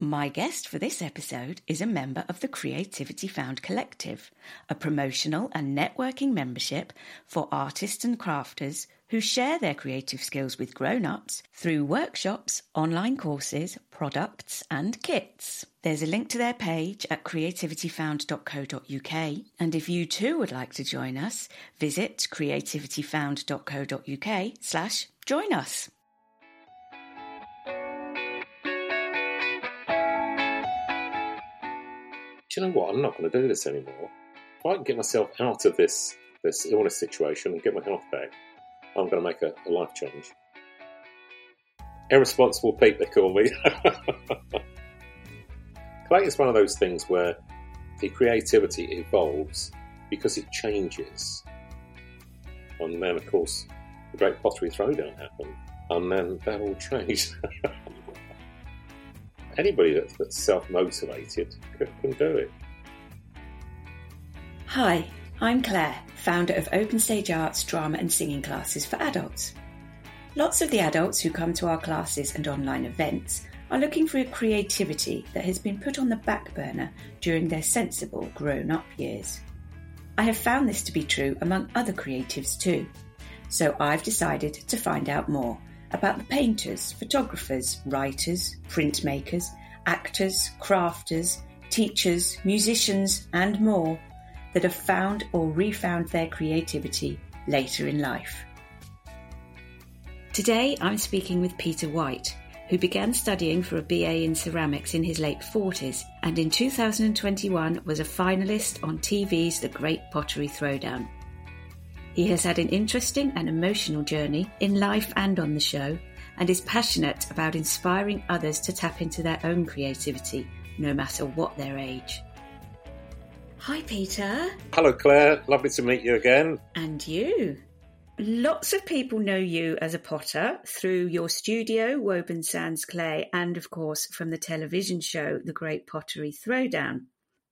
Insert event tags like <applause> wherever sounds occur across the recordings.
My guest for this episode is a member of the Creativity Found Collective, a promotional and networking membership for artists and crafters who share their creative skills with grown ups through workshops, online courses, products, and kits. There's a link to their page at creativityfound.co.uk, and if you too would like to join us, visit creativityfound.co.uk slash join us. You know what? I'm not going to do this anymore. If I can get myself out of this this illness situation and get my health back, I'm going to make a, a life change. Irresponsible Pete, they <laughs> call me. Clay is one of those things where the creativity evolves because it changes. And then, of course, the Great Pottery Throwdown happened, and then that all changed. <laughs> anybody that's, that's self motivated can, can do it. Hi, I'm Claire, founder of Open Stage Arts drama and singing classes for adults. Lots of the adults who come to our classes and online events are looking for a creativity that has been put on the back burner during their sensible grown up years. I have found this to be true among other creatives too, so I've decided to find out more about the painters, photographers, writers, printmakers, actors, crafters, teachers, musicians, and more that have found or refound their creativity later in life. Today I'm speaking with Peter White, who began studying for a BA in ceramics in his late 40s and in 2021 was a finalist on TV's The Great Pottery Throwdown. He has had an interesting and emotional journey in life and on the show, and is passionate about inspiring others to tap into their own creativity, no matter what their age. Hi, Peter. Hello, Claire. Lovely to meet you again. And you. Lots of people know you as a potter through your studio, Woburn Sands Clay, and of course from the television show, The Great Pottery Throwdown.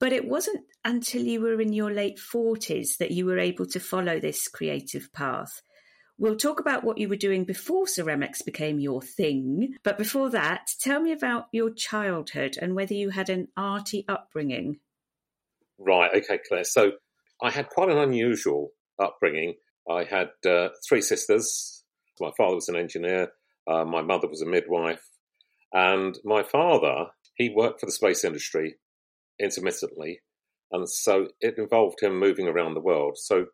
But it wasn't until you were in your late 40s that you were able to follow this creative path. We'll talk about what you were doing before ceramics became your thing. But before that, tell me about your childhood and whether you had an arty upbringing. Right, okay, Claire. So I had quite an unusual upbringing. I had uh, three sisters. My father was an engineer, uh, my mother was a midwife, and my father, he worked for the space industry intermittently. And so it involved him moving around the world. So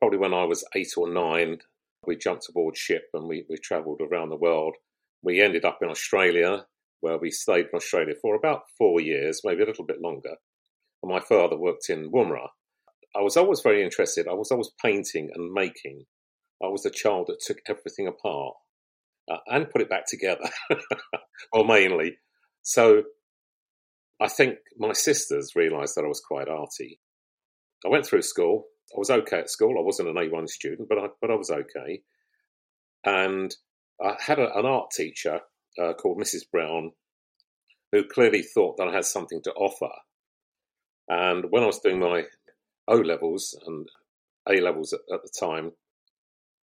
probably when I was eight or nine, we jumped aboard ship and we, we travelled around the world. We ended up in Australia, where we stayed in Australia for about four years, maybe a little bit longer. And my father worked in Woomera. I was always very interested. I was always painting and making. I was the child that took everything apart uh, and put it back together, <laughs> or mainly. So I think my sisters realised that I was quite arty. I went through school. I was okay at school. I wasn't an A1 student, but I, but I was okay. And I had a, an art teacher uh, called Mrs. Brown who clearly thought that I had something to offer. And when I was doing my O levels and A levels at, at the time,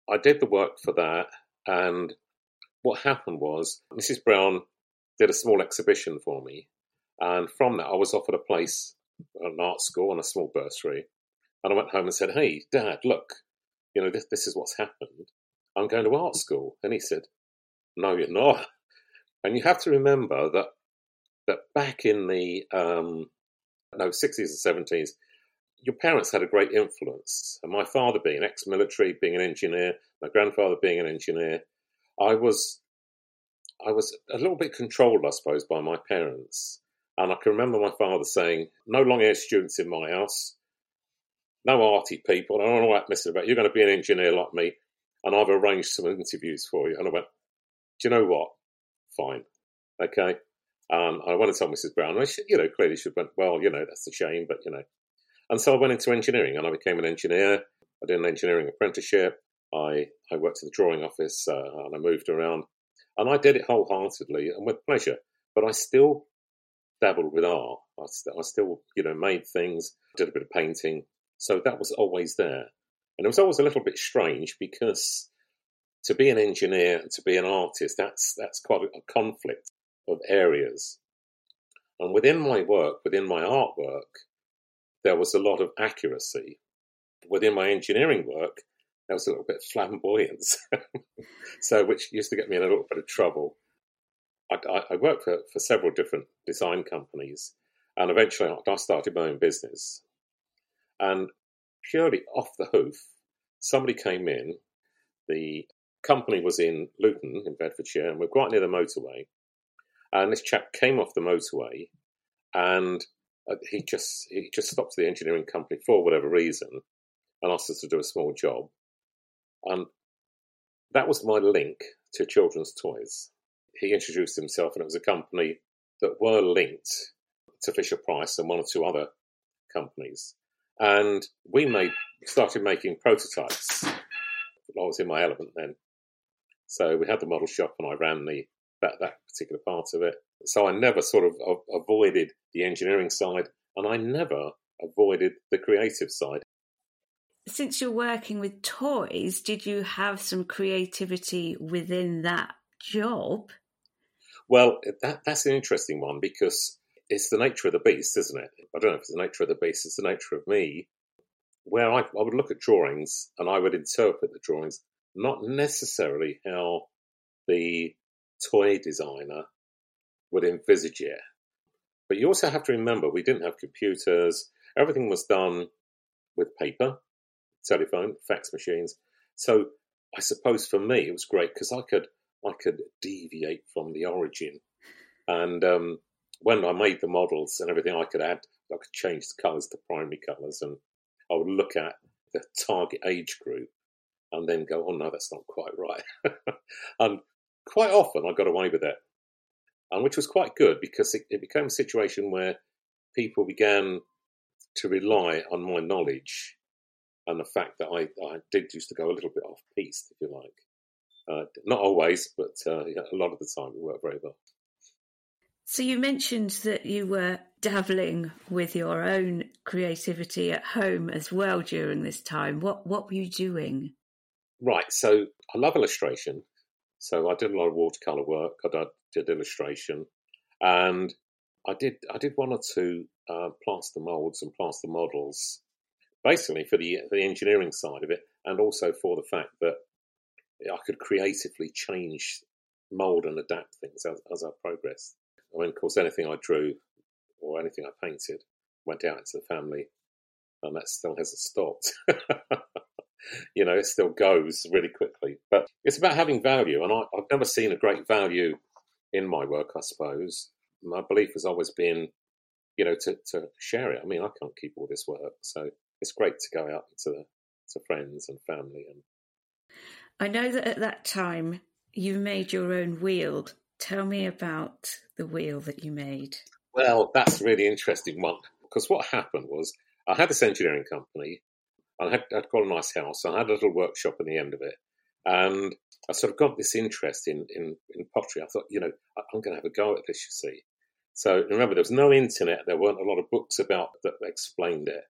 I did the work for that. And what happened was Mrs. Brown did a small exhibition for me and from that, I was offered a place at an art school on a small bursary. And I went home and said, Hey, Dad, look, you know, this, this is what's happened. I'm going to art school. And he said, No, you're not. <laughs> And you have to remember that that back in the um, no 60s and 70s, your parents had a great influence. And my father being ex-military, being an engineer, my grandfather being an engineer, I was I was a little bit controlled, I suppose, by my parents. And I can remember my father saying, No long hair students in my house, no arty people. I don't know what messing about. You're going to be an engineer like me. And I've arranged some interviews for you. And I went, Do you know what? Fine. Okay. Um, I went and told Mrs. Brown. I should, you know, clearly she went, Well, you know, that's a shame, but, you know. And so I went into engineering and I became an engineer. I did an engineering apprenticeship. I, I worked in the drawing office uh, and I moved around. And I did it wholeheartedly and with pleasure. But I still dabbled with art. I, st- I still, you know, made things, did a bit of painting. So that was always there. And it was always a little bit strange because to be an engineer to be an artist, that's that's quite a conflict of areas. And within my work, within my artwork, there was a lot of accuracy. Within my engineering work, there was a little bit of flamboyance, <laughs> so which used to get me in a little bit of trouble. I, I, worked for, for several different design companies, and eventually I started my own business. And purely off the hoof, somebody came in. The company was in Luton in Bedfordshire, and we're quite near the motorway. And this chap came off the motorway, and uh, he just he just stopped the engineering company for whatever reason, and asked us to do a small job. And that was my link to children's toys. He introduced himself, and it was a company that were linked to Fisher Price and one or two other companies. And we made started making prototypes. I was in my element then. So we had the model shop, and I ran the that that particular part of it. So I never sort of avoided the engineering side, and I never avoided the creative side. Since you're working with toys, did you have some creativity within that job? Well, that, that's an interesting one because it's the nature of the beast, isn't it? I don't know if it's the nature of the beast, it's the nature of me, where I, I would look at drawings and I would interpret the drawings, not necessarily how the toy designer would envisage it. But you also have to remember we didn't have computers, everything was done with paper, telephone, fax machines. So I suppose for me it was great because I could I could deviate from the origin. And um, when I made the models and everything, I could add, I could change the colours to primary colours, and I would look at the target age group and then go, oh no, that's not quite right. <laughs> and quite often I got away with it, and which was quite good because it, it became a situation where people began to rely on my knowledge and the fact that I, I did used to go a little bit off piste, if you like. Uh, not always, but uh, yeah, a lot of the time it worked very well. So you mentioned that you were dabbling with your own creativity at home as well during this time. What what were you doing? Right. So I love illustration. So I did a lot of watercolor work. I did, did illustration, and I did I did one or two uh, plaster molds and plaster models, basically for the for the engineering side of it, and also for the fact that I could creatively change mold and adapt things as, as I progressed. I mean, of course, anything I drew or anything I painted went out into the family, and that still hasn't stopped. <laughs> you know, it still goes really quickly. But it's about having value, and I, I've never seen a great value in my work. I suppose my belief has always been, you know, to, to share it. I mean, I can't keep all this work, so it's great to go out to to friends and family. And I know that at that time you made your own wheel Tell me about the wheel that you made. Well, that's a really interesting one because what happened was I had this engineering company. I had I'd got a nice house. I had a little workshop at the end of it, and I sort of got this interest in in, in pottery. I thought, you know, I'm going to have a go at this. You see, so remember, there was no internet. There weren't a lot of books about that explained it,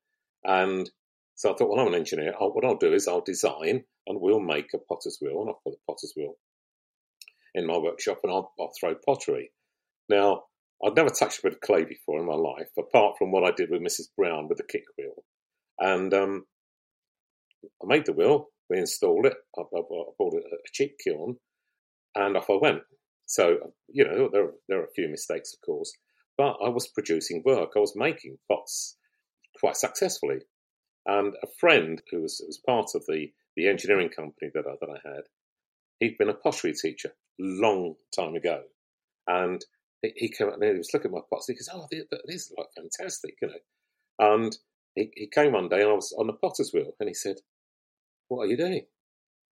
and so I thought, well, I'm an engineer. I'll, what I'll do is I'll design and we'll make a potter's wheel, and I'll call it potter's wheel in my workshop and I'll, I'll throw pottery. Now, I'd never touched a bit of clay before in my life, apart from what I did with Mrs. Brown with the kick wheel. And um, I made the wheel, we installed it, I, I, I bought a, a cheap kiln, and off I went. So, you know, there, there are a few mistakes, of course, but I was producing work. I was making pots quite successfully. And a friend who was, was part of the, the engineering company that I, that I had, he'd been a pottery teacher long time ago, and he, he came and he was looking at my pots. He goes, "Oh, these look fantastic," you know. And he, he came one day, and I was on the potter's wheel, and he said, "What are you doing?"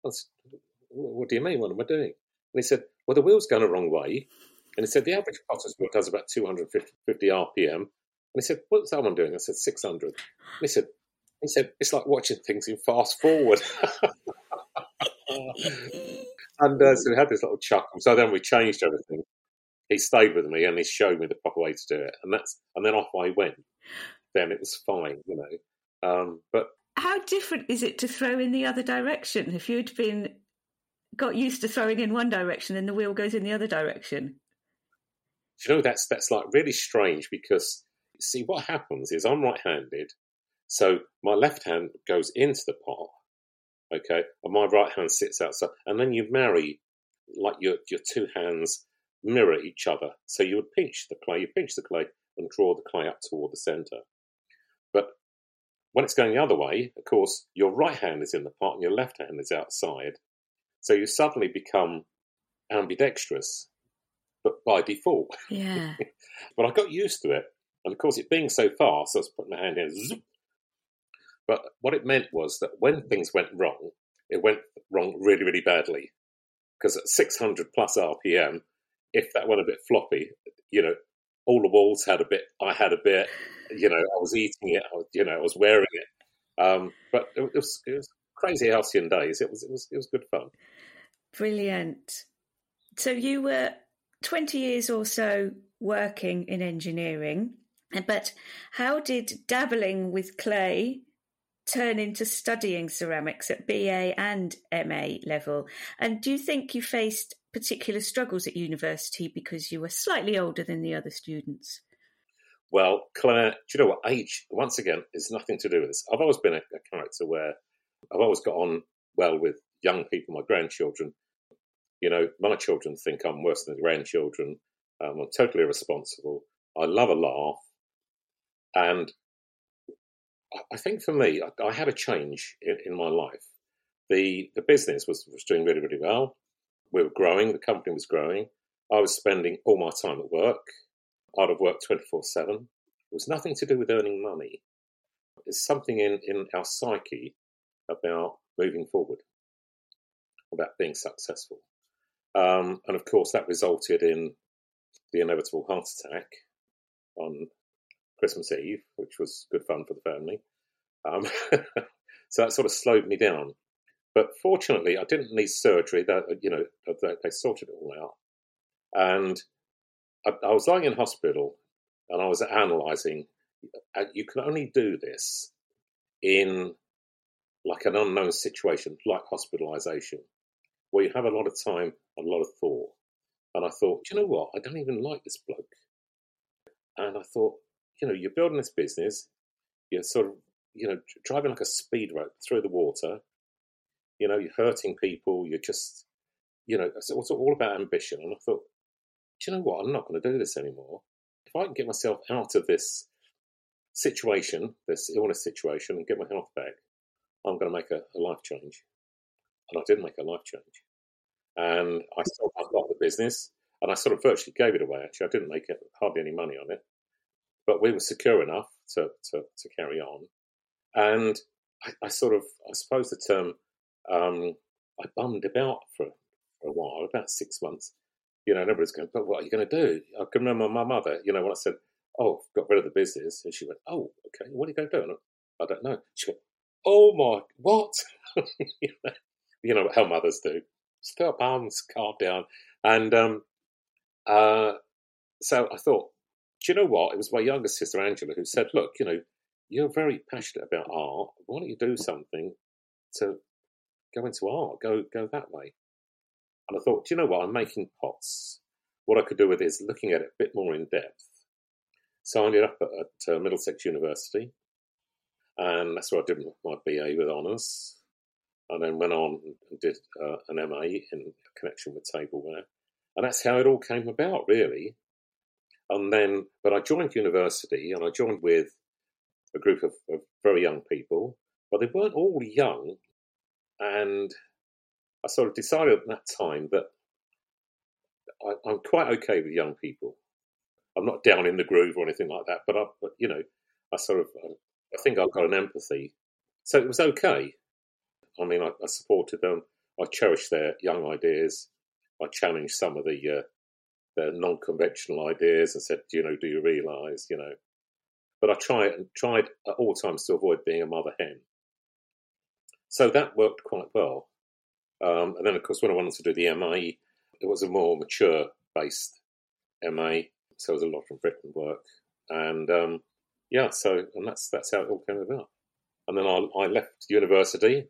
I said, "What do you mean? What am I doing?" And he said, "Well, the wheel's going the wrong way." And he said, "The average potter's wheel does about 250 RPM." And he said, "What's that one doing?" I said, "600." And he said, "He said it's like watching things in fast forward." <laughs> And uh, so we had this little chuckle. So then we changed everything. He stayed with me and he showed me the proper way to do it, and that's and then off I went. Then it was fine, you know. Um, but how different is it to throw in the other direction? If you'd been got used to throwing in one direction, and the wheel goes in the other direction. you know that's that's like really strange because see what happens is I'm right-handed, so my left hand goes into the pot, okay, and my right hand sits outside, and then you marry like your your two hands mirror each other. So you would pinch the clay, you pinch the clay, and draw the clay up toward the centre. But when it's going the other way, of course, your right hand is in the pot and your left hand is outside. So you suddenly become ambidextrous, but by default. Yeah. <laughs> but I got used to it. And of course, it being so fast, I was putting my hand in. Zoop. But what it meant was that when things went wrong, it went wrong really, really badly. Because at 600 plus RPM, if that went a bit floppy, you know, all the walls had a bit, I had a bit, you know, I was eating it, you know, I was wearing it. Um, but it was, it was crazy halcyon days. It was, it was, it was good fun. Brilliant. So you were 20 years or so working in engineering, but how did dabbling with clay turn into studying ceramics at BA and MA level? And do you think you faced particular struggles at university because you were slightly older than the other students? Well, Claire, do you know what? Age, once again, is nothing to do with this. I've always been a, a character where I've always got on well with young people, my grandchildren. You know, my children think I'm worse than the grandchildren. Um, I'm totally irresponsible. I love a laugh. And I think for me, I, I had a change in, in, my life. The the business was, was doing really, really well. We were growing, the company was growing. I was spending all my time at work. I'd have worked 24 7. It was nothing to do with earning money. It's something in, in our psyche about moving forward, about being successful. Um, and of course, that resulted in the inevitable heart attack on Christmas Eve, which was good fun for the family. Um, <laughs> so that sort of slowed me down. But fortunately, I didn't need surgery. That you know, they sorted it all out. And I, I was lying in hospital, and I was analysing. Uh, you can only do this in like an unknown situation, like hospitalisation, where you have a lot of time, and a lot of thought. And I thought, you know what? I don't even like this bloke. And I thought, you know, you're building this business, you're sort of, you know, driving like a speed rope through the water. You know, you're hurting people. You're just, you know, it's all about ambition. And I thought, do you know what? I'm not going to do this anymore. If I can get myself out of this situation, this illness situation, and get my health back, I'm going to make a, a life change. And I did make a life change. And I sold I got the business, and I sort of virtually gave it away. Actually, I didn't make it, hardly any money on it but we were secure enough to, to, to carry on. And I, I, sort of, I suppose the term, um, I bummed about for, for a while, about six months. You know, and everybody's going, but what are you going to do? I can remember my mother, you know, when I said, oh, got rid of the business. And she went, oh, okay, what are you going to do? And I, I don't know. She went, oh my, what? <laughs> you know how mothers do. Still arms, calm down. And um, uh, so I thought, do you know what? It was my younger sister Angela who said, "Look, you know, you're very passionate about art. Why don't you do something to go into art? Go go that way." And I thought, do you know what? I'm making pots. What I could do with it is looking at it a bit more in depth. So I ended up at, at uh, Middlesex University, and that's where I did my BA with honours, and then went on and did uh, an MA in connection with tableware, and that's how it all came about, really. And then, but I joined university and I joined with a group of, of very young people, but they weren't all young. And I sort of decided at that time that I, am quite okay with young people. I'm not down in the groove or anything like that, but I, but you know, I sort of, I think I've got an empathy, so it was okay. I mean, I, I supported them. I cherished their young ideas. I challenged some of the uh, their non-conventional ideas and said, you know, do you realise, you know? But I tried and tried at all times to avoid being a mother hen. So that worked quite well. Um, and then, of course, when I wanted to do the MA, it was a more mature-based MA, so it was a lot of written work. And um, yeah, so and that's that's how it all came about. And then I, I left university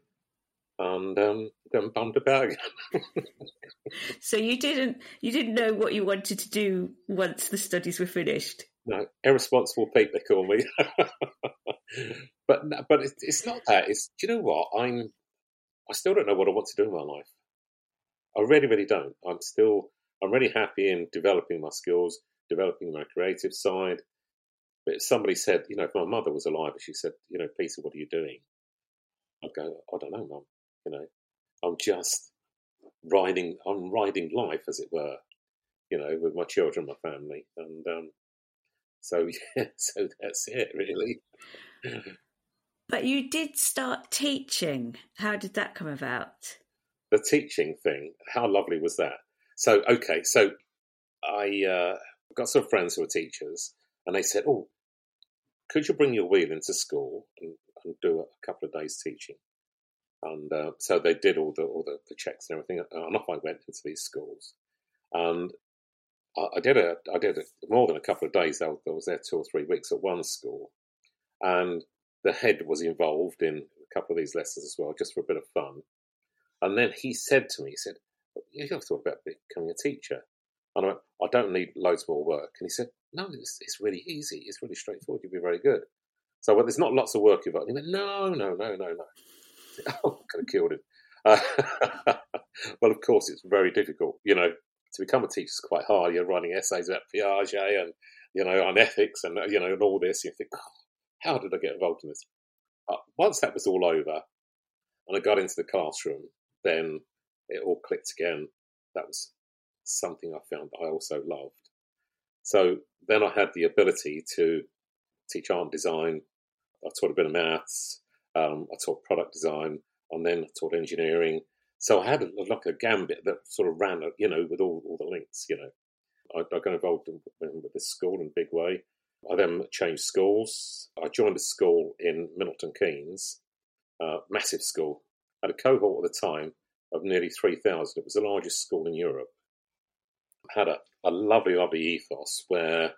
and um, then bummed about again. <laughs> so you didn't you didn't know what you wanted to do once the studies were finished. No, irresponsible people they call me. <laughs> but but it's not that. It's do you know what I'm. I still don't know what I want to do in my life. I really, really don't. I'm still. I'm really happy in developing my skills, developing my creative side. But if somebody said, you know, if my mother was alive, she said, you know, Peter, what are you doing? I'd go, I don't know, mum. You know, I'm just riding. I'm riding life, as it were. You know, with my children, my family, and um, so <laughs> yeah, so that's it, really. But you did start teaching. How did that come about? The teaching thing. How lovely was that? So okay, so I uh, got some friends who are teachers, and they said, "Oh, could you bring your wheel into school and, and do a couple of days teaching?" And uh, so they did all the all the, the, checks and everything, and off I went into these schools. And I, I did a I did a, more than a couple of days. I was there two or three weeks at one school, and the head was involved in a couple of these lessons as well, just for a bit of fun. And then he said to me, he said, "You have thought about becoming a teacher?" And I went, "I don't need loads more work." And he said, "No, it's, it's really easy. It's really straightforward. You'll be very good." So well, there's not lots of work involved. And he went, "No, no, no, no, no." Oh, could have killed him. Uh, <laughs> well, of course, it's very difficult. You know, to become a teacher is quite hard. You're writing essays about Piaget and you know on ethics and you know and all this. You think, oh, how did I get involved in this? Uh, once that was all over, and I got into the classroom, then it all clicked again. That was something I found that I also loved. So then I had the ability to teach art design. I taught a bit of maths. Um, I taught product design, and then I taught engineering. So I had a, like a gambit that sort of ran, you know, with all, all the links. You know, I, I got involved in, with this school in a big way. I then changed schools. I joined a school in Milton Keynes, uh, massive school. I had a cohort at the time of nearly 3,000. It was the largest school in Europe. Had a, a lovely, lovely ethos where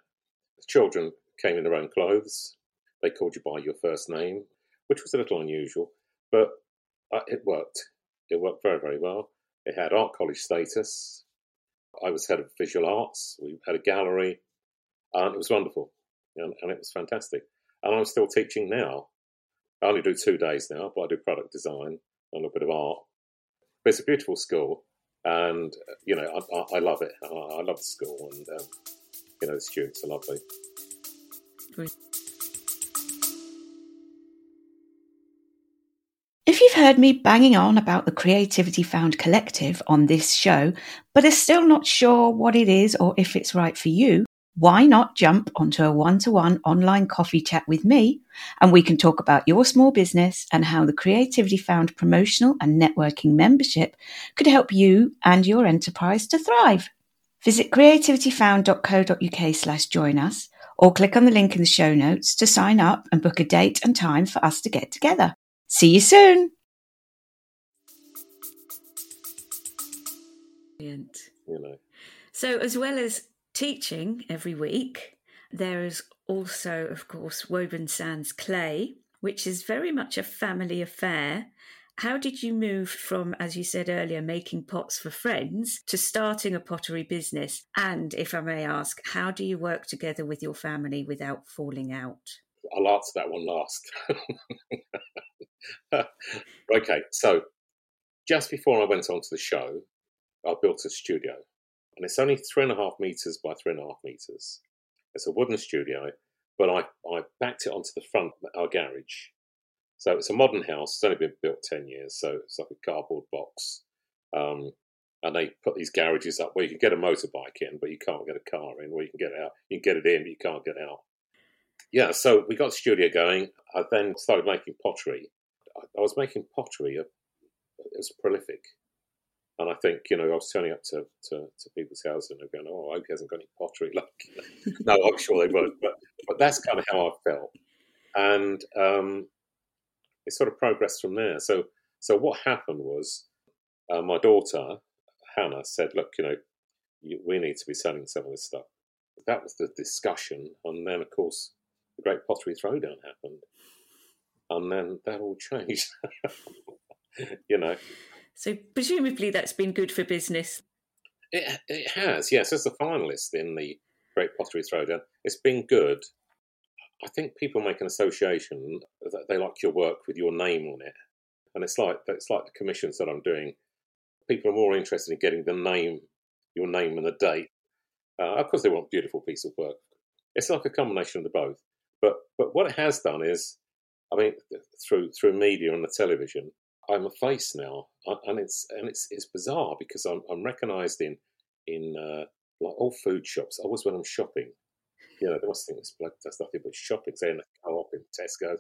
the children came in their own clothes. They called you by your first name, which was a little unusual, but uh, it worked. It worked very, very well. It had art college status. I was head of visual arts. We had a gallery, and it was wonderful and, and it was fantastic. And I'm still teaching now. I only do two days now, but I do product design and a little bit of art. But it's a beautiful school, and you know I, I, I love it. I, I, love the school, and um, you know the students are lovely. If heard me banging on about the Creativity Found Collective on this show, but are still not sure what it is or if it's right for you, why not jump onto a one to one online coffee chat with me and we can talk about your small business and how the Creativity Found promotional and networking membership could help you and your enterprise to thrive. Visit creativityfound.co.uk slash join us or click on the link in the show notes to sign up and book a date and time for us to get together. See you soon. Brilliant. You know. So, as well as teaching every week. There is also, of course, Woburn Sands Clay, which is very much a family affair. How did you move from, as you said earlier, making pots for friends to starting a pottery business? And if I may ask, how do you work together with your family without falling out? I'll answer that one last. <laughs> okay, so just before I went on to the show, I built a studio and it's only three and a half meters by three and a half meters. It's a wooden studio, but I, I backed it onto the front of our garage. So it's a modern house. It's only been built 10 years, so it's like a cardboard box. Um, and they put these garages up where you can get a motorbike in, but you can't get a car in, where you can get out. You can get it in, but you can't get out. Yeah, so we got the studio going. I then started making pottery. I was making pottery. It was prolific. And I think, you know, I was turning up to, to, to people's houses and they're going, oh, I hope he hasn't got any pottery. <laughs> Like, no, I'm sure they won't. But, but that's kind of how I felt. And um, it sort of progressed from there. So, so what happened was uh, my daughter, Hannah, said, look, you know, you, we need to be selling some of this stuff. That was the discussion. And then, of course, the Great Pottery Throwdown happened. And then that all <laughs> changed. you know. So presumably that's been good for business. It, it has, yes. As the finalist in the Great Pottery Throwdown, it's been good. I think people make an association that they like your work with your name on it, and it's like it's like the commissions that I'm doing. People are more interested in getting the name, your name, and the date. Uh, of course, they want beautiful piece of work. It's like a combination of the both. But but what it has done is, I mean, through through media and the television, I'm a face now, and it's and it's it's bizarre because I'm I'm recognised in in uh, like all food shops. Always when I'm shopping, you know, they must think this bloke does nothing but shopping. Say in a co-op in Tesco.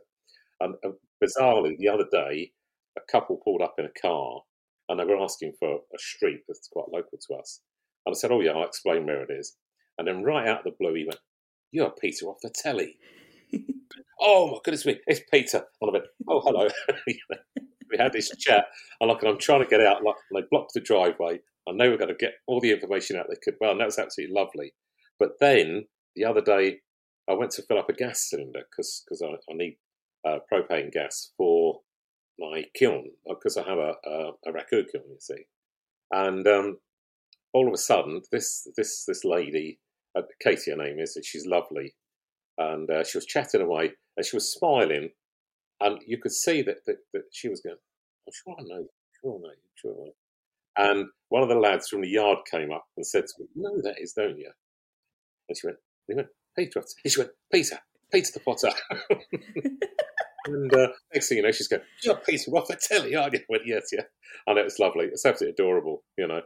And, and bizarrely, the other day, a couple pulled up in a car and they were asking for a street that's quite local to us. And I said, "Oh yeah, I'll explain where it is." And then right out of the blue, he went, "You're Peter off the telly." <laughs> oh my goodness me, it's Peter. And I went, "Oh hello." <laughs> we had this chat, and like, I'm trying to get out, like, and they blocked the driveway. I know we're going to get all the information out they could. Well, and that was absolutely lovely. But then the other day, I went to fill up a gas cylinder because because I, I, need uh, propane gas for my kiln because uh, I have a, a, a kiln, you see. And um, all of a sudden, this this this lady, uh, Katie, her name is, she's lovely, and uh, she was chatting away and she was smiling, and you could see that that, that she was going, "I'm sure I know, sure I know, sure I know." And one of the lads from the yard came up and said to me, "You know that is, don't you?" And she went, and he went, Peter. And she went, Peter, Peter the Potter. <laughs> and uh, next thing you know, she's going, You're Peter off the telly, aren't you? I went, Yes, yeah. And it was lovely. It's absolutely adorable, you know.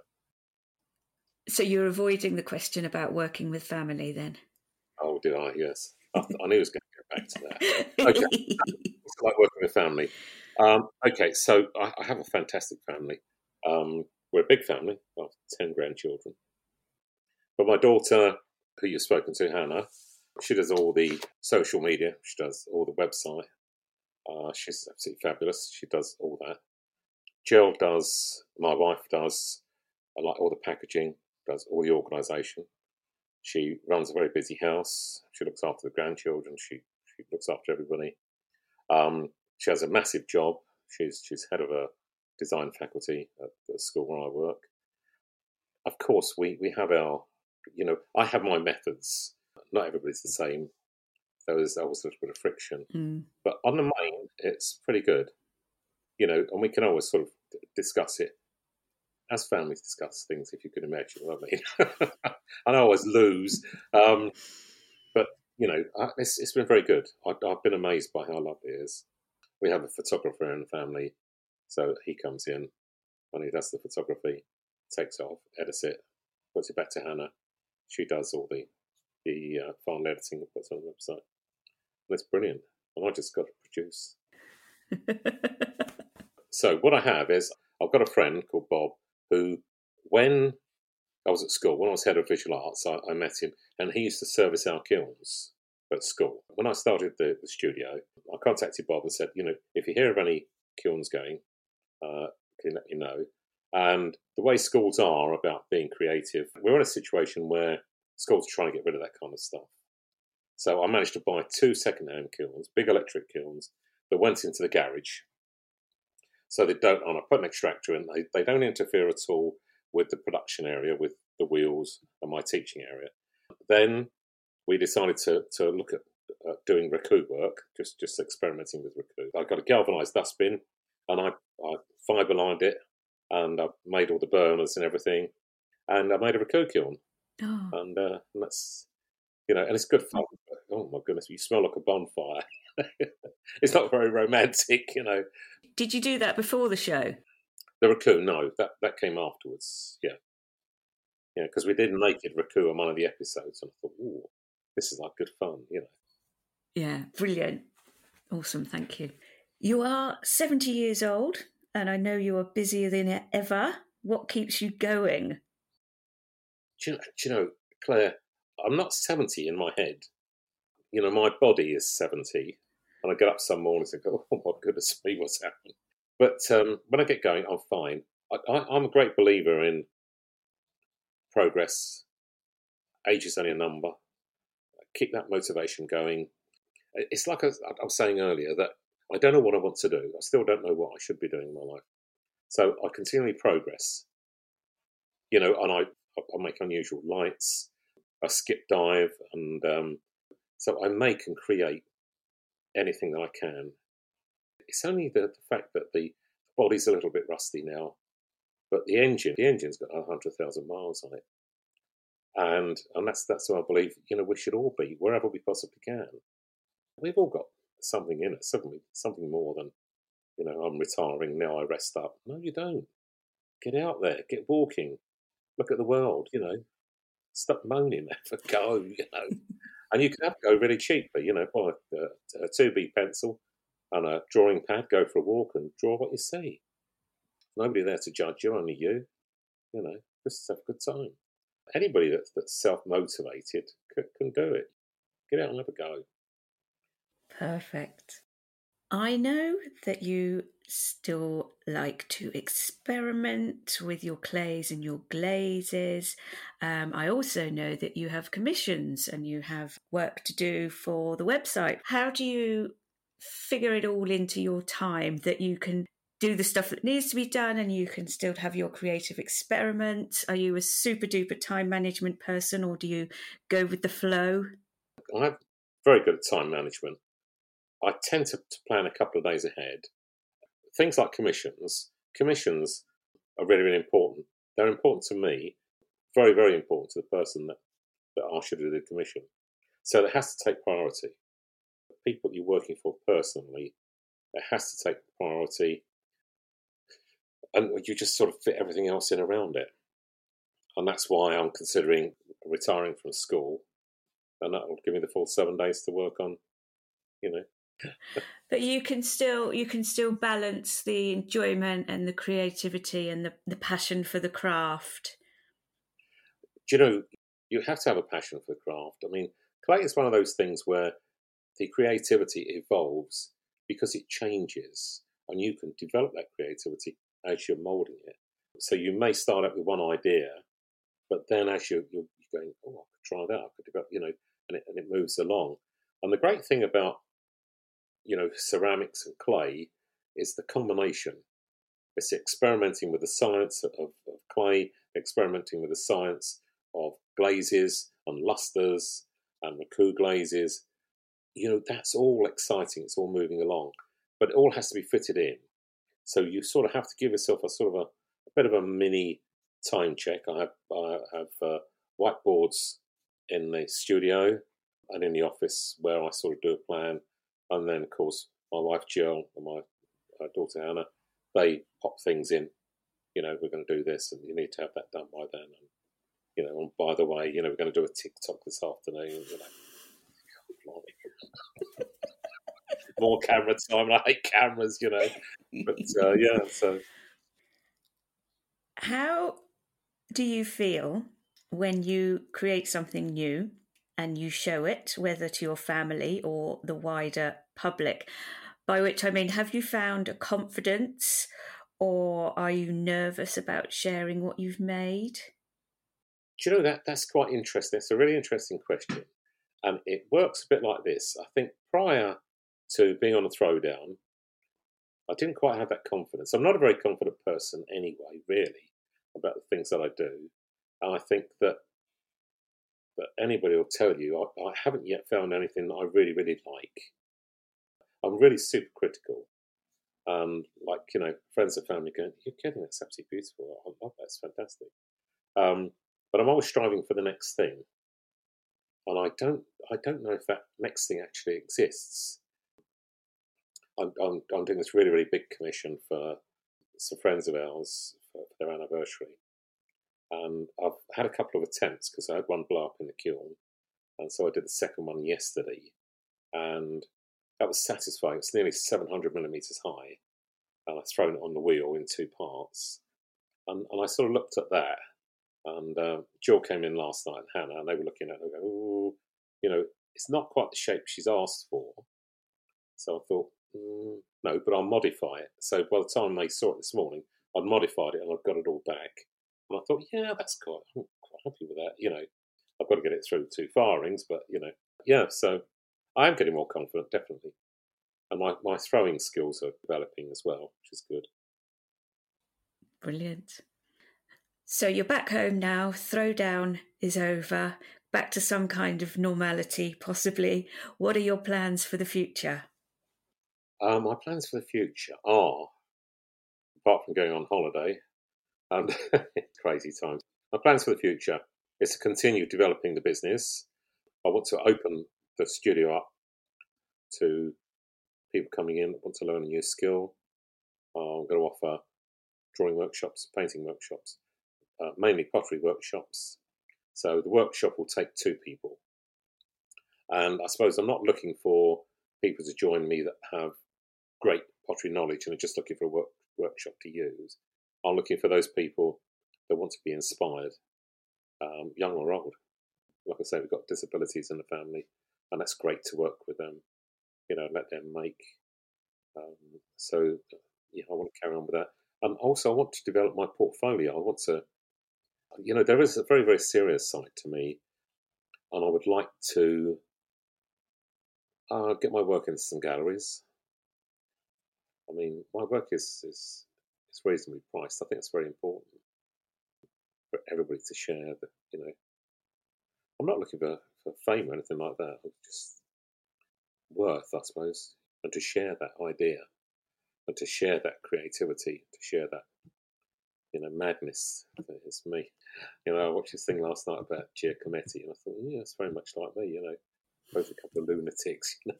So you're avoiding the question about working with family then? Oh, did I? Yes. I, I knew I was going back to that. Okay. it's like working with family. Um, okay, so I, I, have a fantastic family. Um, we're a big family, well, 10 grandchildren. But my daughter, who you've spoken to, Hannah, she does all the social media, she does all the website. Uh, she's absolutely fabulous. She does all that. Jill does, my wife does, I like all the packaging, does all the organisation. She runs a very busy house. She looks after the grandchildren. She she looks after everybody. Um, she has a massive job. She's she's head of a design faculty at the school where I work. Of course, we we have our, you know, I have my methods. Not everybody's the same. There was always a little bit of friction, mm. but on the main, it's pretty good. You know, and we can always sort of discuss it as families discuss things, if you can imagine what I mean. <laughs> and I always lose. Um, you know, it's, it's been very good. I, have been amazed by how lovely it is. We have a photographer in the family, so he comes in and he does the photography, takes it off, edits it, puts it back to Hannah. She does all the, the uh, final editing and puts it on the website. And it's brilliant. And I just got to produce. <laughs> so what I have is I've got a friend called Bob who, when I was at school, when I was head of visual arts, I, I met him, and he used to service our kilns at school. When I started the, the, studio, I contacted Bob and said, you know, if you hear of any kilns going, uh, can let me know? And the way schools are about being creative, we're in a situation where schools are trying to get rid of that kind of stuff. So I managed to buy two second-hand kilns, big electric kilns, that went into the garage so they don't, and I put an extractor in, they, they don't interfere at all with the production area, with the wheels and my teaching area. Then we decided to, to look at uh, doing raku work, just, just experimenting with raku. I got a galvanized dustbin and I, I fiber lined it and I made all the burners and everything. And I made a raku kiln. Oh. And, uh, and that's, you know, and it's good fun. Oh my goodness, you smell like a bonfire. <laughs> it's not very romantic, you know. Did you do that before the show? The Raku, no, that that came afterwards. Yeah, yeah, because we did naked Raku on one of the episodes, and I thought, "Ooh, this is like good fun," you know. Yeah, brilliant, awesome. Thank you. You are seventy years old, and I know you are busier than ever. What keeps you going? Do you, do you know, Claire? I'm not seventy in my head. You know, my body is seventy, and I get up some mornings and go, <laughs> oh my goodness me, what's happened? But um, when I get going, I'm fine. I, am a great believer in progress. Age is only a number. Keep that motivation going. It's like I was saying earlier that I don't know what I want to do. I still don't know what I should be doing in my life. So I continually progress. You know, and I, I make unusual lights. I skip dive, and um, so I make and create anything that I can. It's only the, the fact that the body's a little bit rusty now, but the engine, the engine's got hundred thousand miles on it, and and that's that's what I believe. You know, we should all be wherever we possibly can. We've all got something in us, something something more than you know. I'm retiring now. I rest up. No, you don't. Get out there. Get walking. Look at the world. You know, stop moaning. <laughs> Have a go. You know, and you can have a go really cheaply. You know, buy a, a two B pencil and a drawing pad. Go for a walk and draw what you see. Nobody there to judge you, only you. You know, just have a good time. Anybody that's, that's self motivated can, can do it. Get out and have a go. Perfect. I know that you still like to experiment with your clays and your glazes. Um, I also know that you have commissions and you have work to do for the website. How do you figure it all into your time that you can do the stuff that needs to be done and you can still have your creative experiment? Are you a super duper time management person or do you go with the flow? I'm very good at time management. I tend to, to plan a couple of days ahead. Things like commissions, commissions are really, really important. They're important to me, very, very important to the person that, that you to do the commission. So it has to take priority. People that you're working for personally, it has to take priority and you just sort of fit everything else in around it. And that's why I'm considering retiring from school, and that will give me the full seven days to work on, you know. <laughs> but you can still you can still balance the enjoyment and the creativity and the, the passion for the craft. Do you know you have to have a passion for the craft? I mean, clay is one of those things where the creativity evolves because it changes, and you can develop that creativity as you're molding it. So you may start out with one idea, but then as you're, you're going, oh, I could try that, I could develop, you know, and it, and it moves along. And the great thing about, you know, ceramics and clay is the combination. It's experimenting with the science of, of clay, experimenting with the science of glazes and lusters and Raku glazes. You know, that's all exciting. It's all moving along, but it all has to be fitted in. So you sort of have to give yourself a sort of a, a bit of a mini time check. I have I have uh, whiteboards in the studio and in the office where I sort of do a plan, and then of course my wife Jill and my uh, daughter Hannah, they pop things in. You know, we're going to do this, and you need to have that done by then. And you know, and by the way, you know, we're going to do a TikTok this afternoon. You know, <laughs> more camera time. I hate cameras, you know. But uh, yeah, so. How do you feel when you create something new and you show it, whether to your family or the wider public? By which I mean, have you found a confidence or are you nervous about sharing what you've made? Do you know that that's quite interesting? It's a really interesting question. And it works a bit like this. I think prior to being on a throwdown, I didn't quite have that confidence. I'm not a very confident person anyway, really, about the things that I do. And I think that that anybody will tell you I, I haven't yet found anything that I really, really like. I'm really super critical. And like, you know, friends and family going, You're kidding, that's absolutely beautiful. I love that, it's fantastic. Um, but I'm always striving for the next thing. And I don't I don't know if that next thing actually exists. I'm, I'm, I'm doing this really, really big commission for some friends of ours for, their anniversary. And I've had a couple of attempts because I had one blow up in the kiln. And so I did the second one yesterday. And that was satisfying. It's nearly 700 millimeters high. And I've thrown it on the wheel in two parts. And, and I sort of looked at that. And uh, Jill came in last night, and Hannah, and they were looking at and going, oh, you know, it's not quite the shape she's asked for. So I thought, Mm, no, but I'll modify it. So by the time they saw it this morning, I'd modified it and I'd got it all back. And I thought, yeah, that's quite, I'm quite happy with that. You know, I've got to get it through two firings, but you know, yeah. So I am getting more confident, definitely, and my my throwing skills are developing as well, which is good. Brilliant. So you're back home now, throwdown is over, back to some kind of normality, possibly. What are your plans for the future? Uh, my plans for the future are, apart from going on holiday and <laughs> crazy times, my plans for the future is to continue developing the business. I want to open the studio up to people coming in that want to learn a new skill. Uh, I'm going to offer drawing workshops, painting workshops, uh, mainly pottery workshops. So the workshop will take two people. And I suppose I'm not looking for people to join me that have great pottery knowledge and are just looking for a work, workshop to use. I'm looking for those people that want to be inspired, um, young or old. Like I say, we've got disabilities in the family, and that's great to work with them. You know, let them make. Um, so, yeah, I want to carry on with that. And also, I want to develop my portfolio. I want to, you know, there is a very, very serious side to me, and I would like to uh, get my work into some galleries. I mean, my work is, is is reasonably priced. I think it's very important for everybody to share that, you know, I'm not looking for, for fame or anything like that. I'm just worth, I suppose, and to share that idea and to share that creativity, to share that, you know, madness that is me. You know, I watched this thing last night about Giacometti and I thought, yeah, it's very much like me, you know, both a couple of lunatics, you know,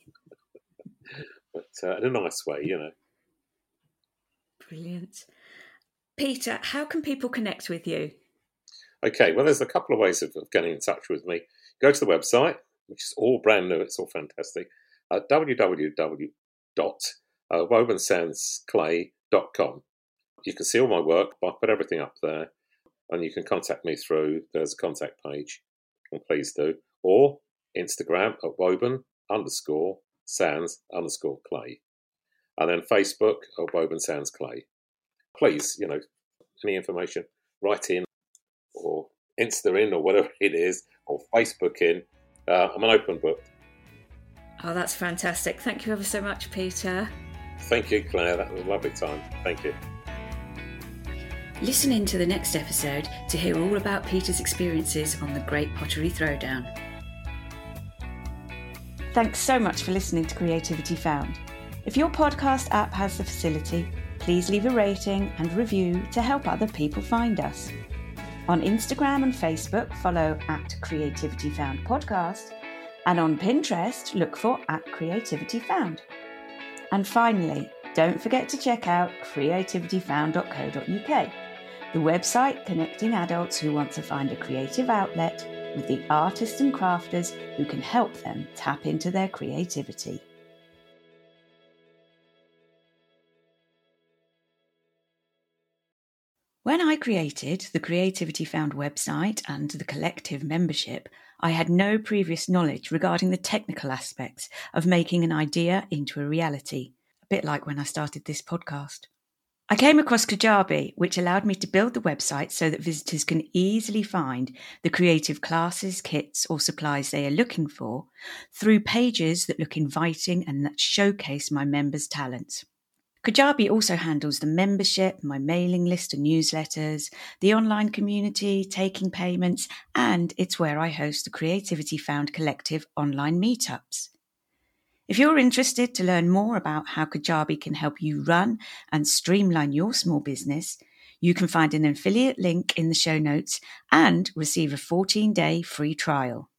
<laughs> but uh, in a nice way, you know. Brilliant. Peter, how can people connect with you? Okay, well, there's a couple of ways of, of getting in touch with me. Go to the website, which is all brand new, it's all fantastic, at www.wovensandsclay.com. You can see all my work, I put everything up there, and you can contact me through, there's a contact page, and please do, or Instagram at woven underscore sands underscore clay and then Facebook at Woven Sands Clay. Please, you know, any information, write in or Insta in or whatever <laughs> it is, or Facebook in. Uh, I'm an open book. Oh, that's fantastic. Thank you ever so much, Peter. Thank you, Claire. That was a lovely time. Thank you. Listen in to the next episode to hear all about Peter's experiences on the Great Pottery Throwdown. Thanks so much for listening to Creativity Found. If your podcast app has the facility, please leave a rating and review to help other people find us. On Instagram and Facebook, follow at Creativity Found Podcast, and on Pinterest, look for at Creativity Found. And finally, don't forget to check out creativityfound.co.uk, the website connecting adults who want to find a creative outlet with the artists and crafters who can help them tap into their creativity. When I created the Creativity Found website and the collective membership, I had no previous knowledge regarding the technical aspects of making an idea into a reality, a bit like when I started this podcast. I came across Kajabi, which allowed me to build the website so that visitors can easily find the creative classes, kits, or supplies they are looking for through pages that look inviting and that showcase my members' talents. Kajabi also handles the membership, my mailing list and newsletters, the online community, taking payments, and it's where I host the Creativity Found Collective online meetups. If you're interested to learn more about how Kajabi can help you run and streamline your small business, you can find an affiliate link in the show notes and receive a 14 day free trial.